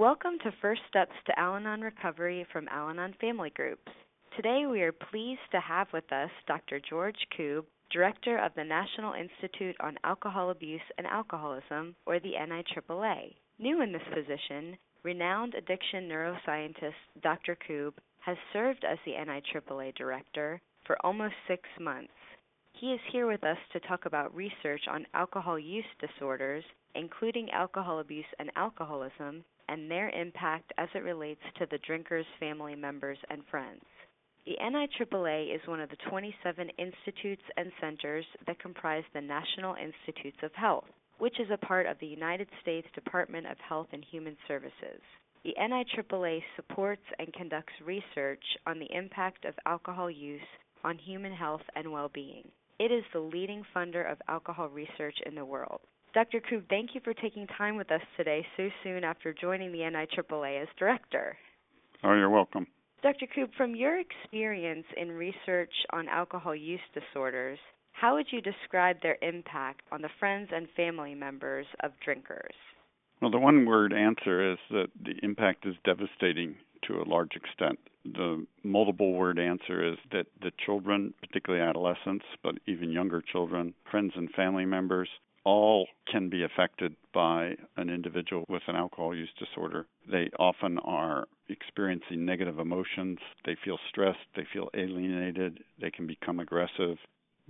Welcome to First Steps to Al Anon Recovery from Al Anon Family Groups. Today we are pleased to have with us Dr. George Koob, Director of the National Institute on Alcohol Abuse and Alcoholism, or the NIAAA. New in this position, renowned addiction neuroscientist Dr. Koob has served as the NIAAA Director for almost six months. He is here with us to talk about research on alcohol use disorders, including alcohol abuse and alcoholism, and their impact as it relates to the drinker's family members and friends. The NIAAA is one of the 27 institutes and centers that comprise the National Institutes of Health, which is a part of the United States Department of Health and Human Services. The NIAAA supports and conducts research on the impact of alcohol use on human health and well being. It is the leading funder of alcohol research in the world. Dr. Koob, thank you for taking time with us today so soon after joining the NIAAA as director. Oh, you're welcome. Dr. Koob, from your experience in research on alcohol use disorders, how would you describe their impact on the friends and family members of drinkers? Well, the one word answer is that the impact is devastating to a large extent. The multiple word answer is that the children, particularly adolescents, but even younger children, friends and family members, all can be affected by an individual with an alcohol use disorder. They often are experiencing negative emotions. They feel stressed. They feel alienated. They can become aggressive.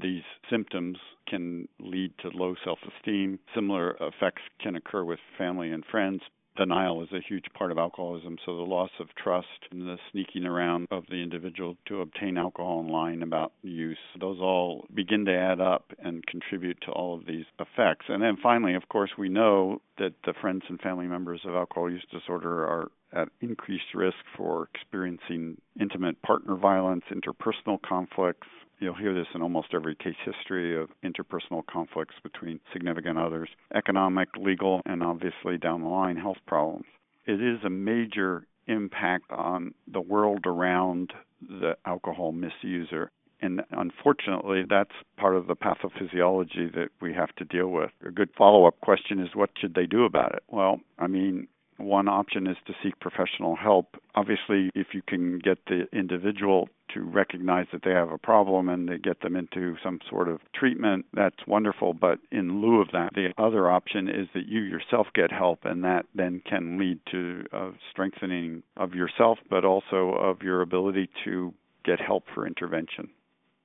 These symptoms can lead to low self esteem. Similar effects can occur with family and friends, denial is a huge part of alcoholism. So the loss of trust and the sneaking around of the individual to obtain alcohol and lying about use, those all begin to add up and contribute to all of these effects. And then finally, of course, we know that the friends and family members of alcohol use disorder are at increased risk for experiencing intimate partner violence, interpersonal conflicts, You'll hear this in almost every case history of interpersonal conflicts between significant others, economic, legal, and obviously down the line health problems. It is a major impact on the world around the alcohol misuser. And unfortunately, that's part of the pathophysiology that we have to deal with. A good follow up question is what should they do about it? Well, I mean, one option is to seek professional help. Obviously, if you can get the individual to recognize that they have a problem and to get them into some sort of treatment, that's wonderful. But in lieu of that, the other option is that you yourself get help, and that then can lead to a strengthening of yourself, but also of your ability to get help for intervention.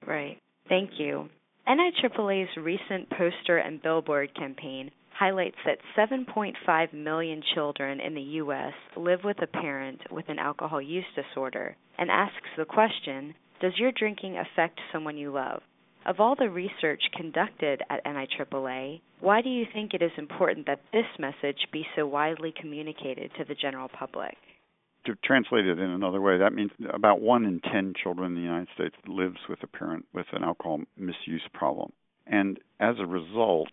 Right. Thank you. NIAAA's recent poster and billboard campaign highlights that 7.5 million children in the U.S. live with a parent with an alcohol use disorder and asks the question Does your drinking affect someone you love? Of all the research conducted at NIAAA, why do you think it is important that this message be so widely communicated to the general public? To translate it in another way, that means about one in 10 children in the United States lives with a parent with an alcohol misuse problem. And as a result,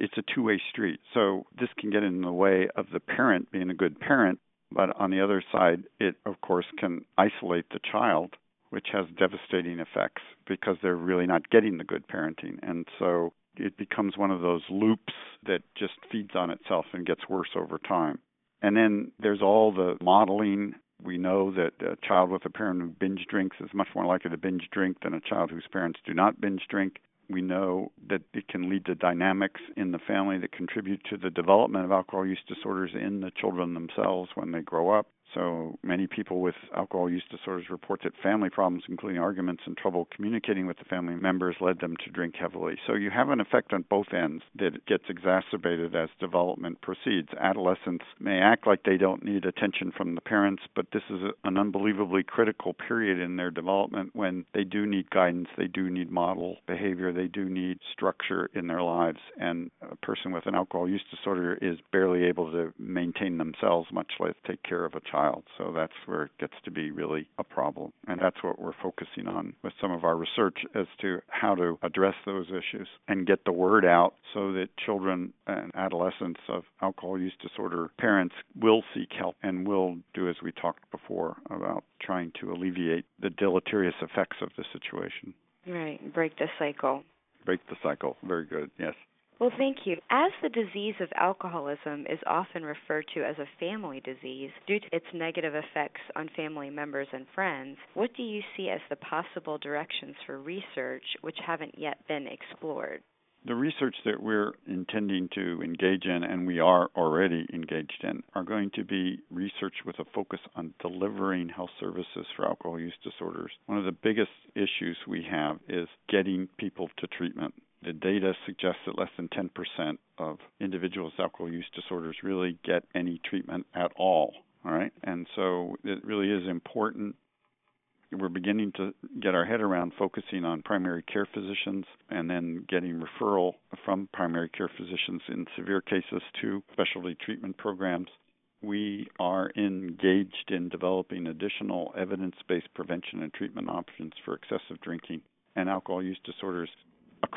it's a two way street. So this can get in the way of the parent being a good parent, but on the other side, it of course can isolate the child, which has devastating effects because they're really not getting the good parenting. And so it becomes one of those loops that just feeds on itself and gets worse over time. And then there's all the modeling. We know that a child with a parent who binge drinks is much more likely to binge drink than a child whose parents do not binge drink. We know that it can lead to dynamics in the family that contribute to the development of alcohol use disorders in the children themselves when they grow up. So many people with alcohol use disorders report that family problems, including arguments and trouble communicating with the family members, led them to drink heavily. So you have an effect on both ends that gets exacerbated as development proceeds. Adolescents may act like they don't need attention from the parents, but this is an unbelievably critical period in their development when they do need guidance, they do need model behavior, they do need structure in their lives. And a person with an alcohol use disorder is barely able to maintain themselves, much less take care of a child child. So that's where it gets to be really a problem. And that's what we're focusing on with some of our research as to how to address those issues and get the word out so that children and adolescents of alcohol use disorder parents will seek help and will do as we talked before about trying to alleviate the deleterious effects of the situation. Right, break the cycle. Break the cycle. Very good. Yes. Well, thank you. As the disease of alcoholism is often referred to as a family disease due to its negative effects on family members and friends, what do you see as the possible directions for research which haven't yet been explored? The research that we're intending to engage in, and we are already engaged in, are going to be research with a focus on delivering health services for alcohol use disorders. One of the biggest issues we have is getting people to treatment. The data suggests that less than 10% of individuals with alcohol use disorders really get any treatment at all. All right. And so it really is important. We're beginning to get our head around focusing on primary care physicians and then getting referral from primary care physicians in severe cases to specialty treatment programs. We are engaged in developing additional evidence based prevention and treatment options for excessive drinking and alcohol use disorders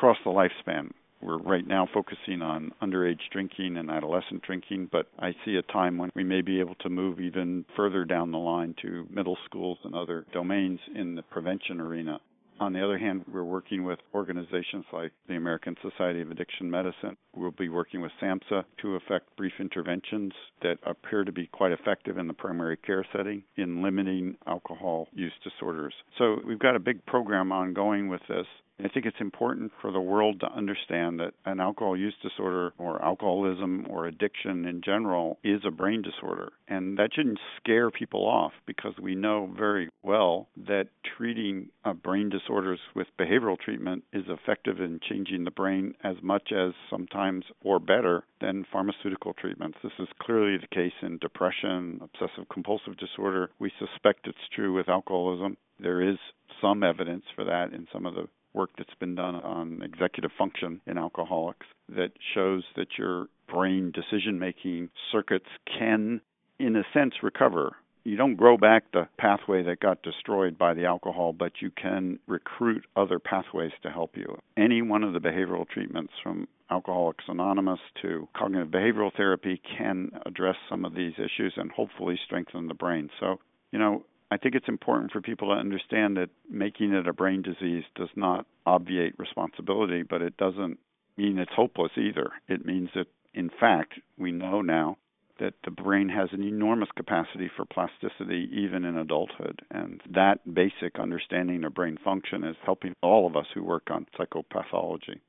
across the lifespan. We're right now focusing on underage drinking and adolescent drinking, but I see a time when we may be able to move even further down the line to middle schools and other domains in the prevention arena. On the other hand, we're working with organizations like the American Society of Addiction Medicine. We'll be working with SAMHSA to effect brief interventions that appear to be quite effective in the primary care setting in limiting alcohol use disorders. So we've got a big program ongoing with this. I think it's important for the world to understand that an alcohol use disorder or alcoholism or addiction in general is a brain disorder. And that shouldn't scare people off because we know very well that treating uh, brain disorders with behavioral treatment is effective in changing the brain as much as sometimes or better than pharmaceutical treatments. This is clearly the case in depression, obsessive compulsive disorder. We suspect it's true with alcoholism. There is some evidence for that in some of the work that's been done on executive function in alcoholics that shows that your brain decision making circuits can, in a sense, recover. You don't grow back the pathway that got destroyed by the alcohol, but you can recruit other pathways to help you. Any one of the behavioral treatments from Alcoholics Anonymous to cognitive behavioral therapy can address some of these issues and hopefully strengthen the brain. So, you know, I think it's important for people to understand that making it a brain disease does not obviate responsibility, but it doesn't mean it's hopeless either. It means that, in fact, we know now that the brain has an enormous capacity for plasticity even in adulthood. And that basic understanding of brain function is helping all of us who work on psychopathology.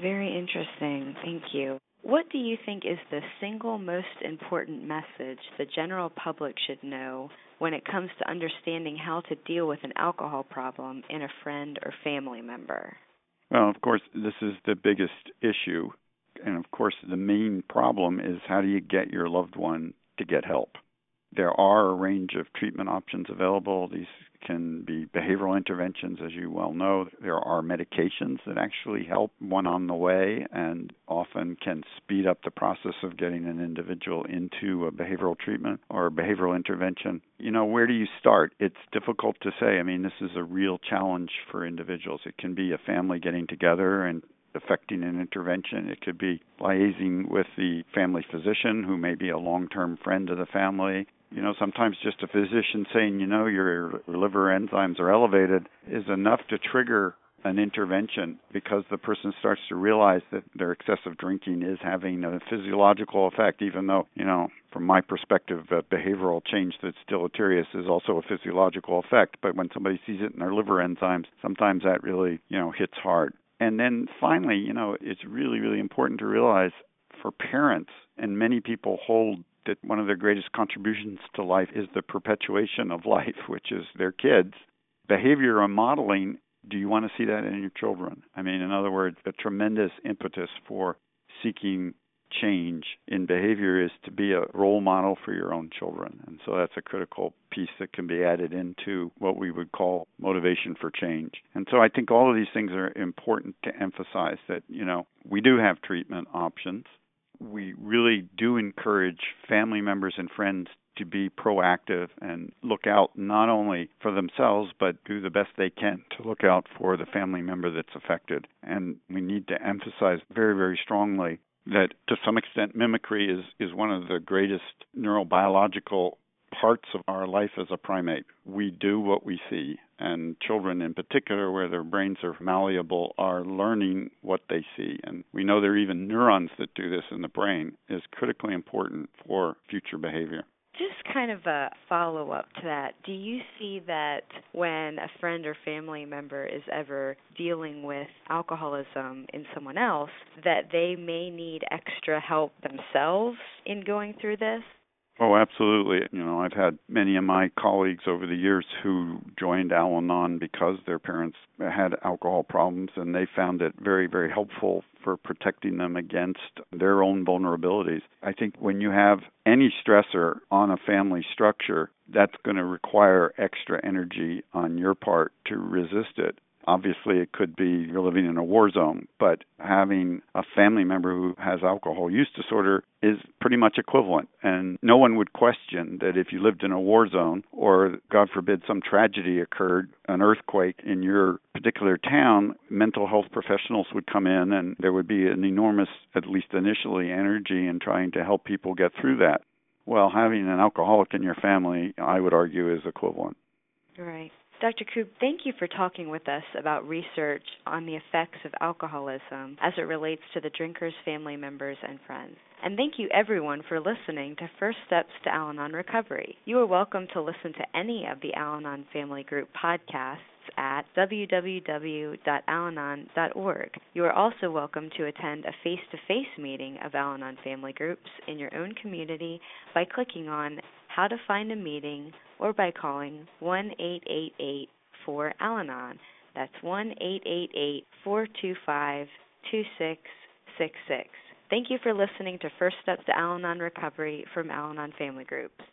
Very interesting. Thank you. What do you think is the single most important message the general public should know when it comes to understanding how to deal with an alcohol problem in a friend or family member? Well, of course, this is the biggest issue. And of course, the main problem is how do you get your loved one to get help? There are a range of treatment options available. These can be behavioral interventions, as you well know. There are medications that actually help one on the way and often can speed up the process of getting an individual into a behavioral treatment or a behavioral intervention. You know, where do you start? It's difficult to say. I mean, this is a real challenge for individuals. It can be a family getting together and affecting an intervention. It could be liaising with the family physician who may be a long term friend of the family. You know, sometimes just a physician saying, you know, your liver enzymes are elevated is enough to trigger an intervention because the person starts to realize that their excessive drinking is having a physiological effect, even though, you know, from my perspective, a behavioral change that's deleterious is also a physiological effect. But when somebody sees it in their liver enzymes, sometimes that really, you know, hits hard. And then finally, you know, it's really, really important to realize for parents, and many people hold that one of their greatest contributions to life is the perpetuation of life, which is their kids. Behavior and modeling, do you want to see that in your children? I mean, in other words, a tremendous impetus for seeking change in behavior is to be a role model for your own children. And so that's a critical piece that can be added into what we would call motivation for change. And so I think all of these things are important to emphasize that, you know, we do have treatment options. We really do encourage family members and friends to be proactive and look out not only for themselves, but do the best they can to look out for the family member that's affected. And we need to emphasize very, very strongly that to some extent mimicry is, is one of the greatest neurobiological parts of our life as a primate. We do what we see, and children in particular, where their brains are malleable, are learning what they see. And we know there are even neurons that do this in the brain, is critically important for future behavior. Just kind of a follow up to that. Do you see that when a friend or family member is ever dealing with alcoholism in someone else, that they may need extra help themselves in going through this? Oh, absolutely. You know, I've had many of my colleagues over the years who joined Al Anon because their parents had alcohol problems and they found it very, very helpful for protecting them against their own vulnerabilities. I think when you have any stressor on a family structure, that's going to require extra energy on your part to resist it. Obviously, it could be you're living in a war zone, but having a family member who has alcohol use disorder is pretty much equivalent. And no one would question that if you lived in a war zone or, God forbid, some tragedy occurred, an earthquake in your particular town, mental health professionals would come in and there would be an enormous, at least initially, energy in trying to help people get through that. Well, having an alcoholic in your family, I would argue, is equivalent. Right. Dr. Koob, thank you for talking with us about research on the effects of alcoholism as it relates to the drinker's family members and friends. And thank you everyone for listening to First Steps to Al Anon Recovery. You are welcome to listen to any of the Al Anon Family Group podcasts at www.alanon.org. You are also welcome to attend a face to face meeting of Al Anon family groups in your own community by clicking on How to Find a Meeting or by calling 1 888 4 Al Anon. That's 1 888 425 2666. Thank you for listening to First Steps to Al Anon Recovery from Al Anon Family Groups.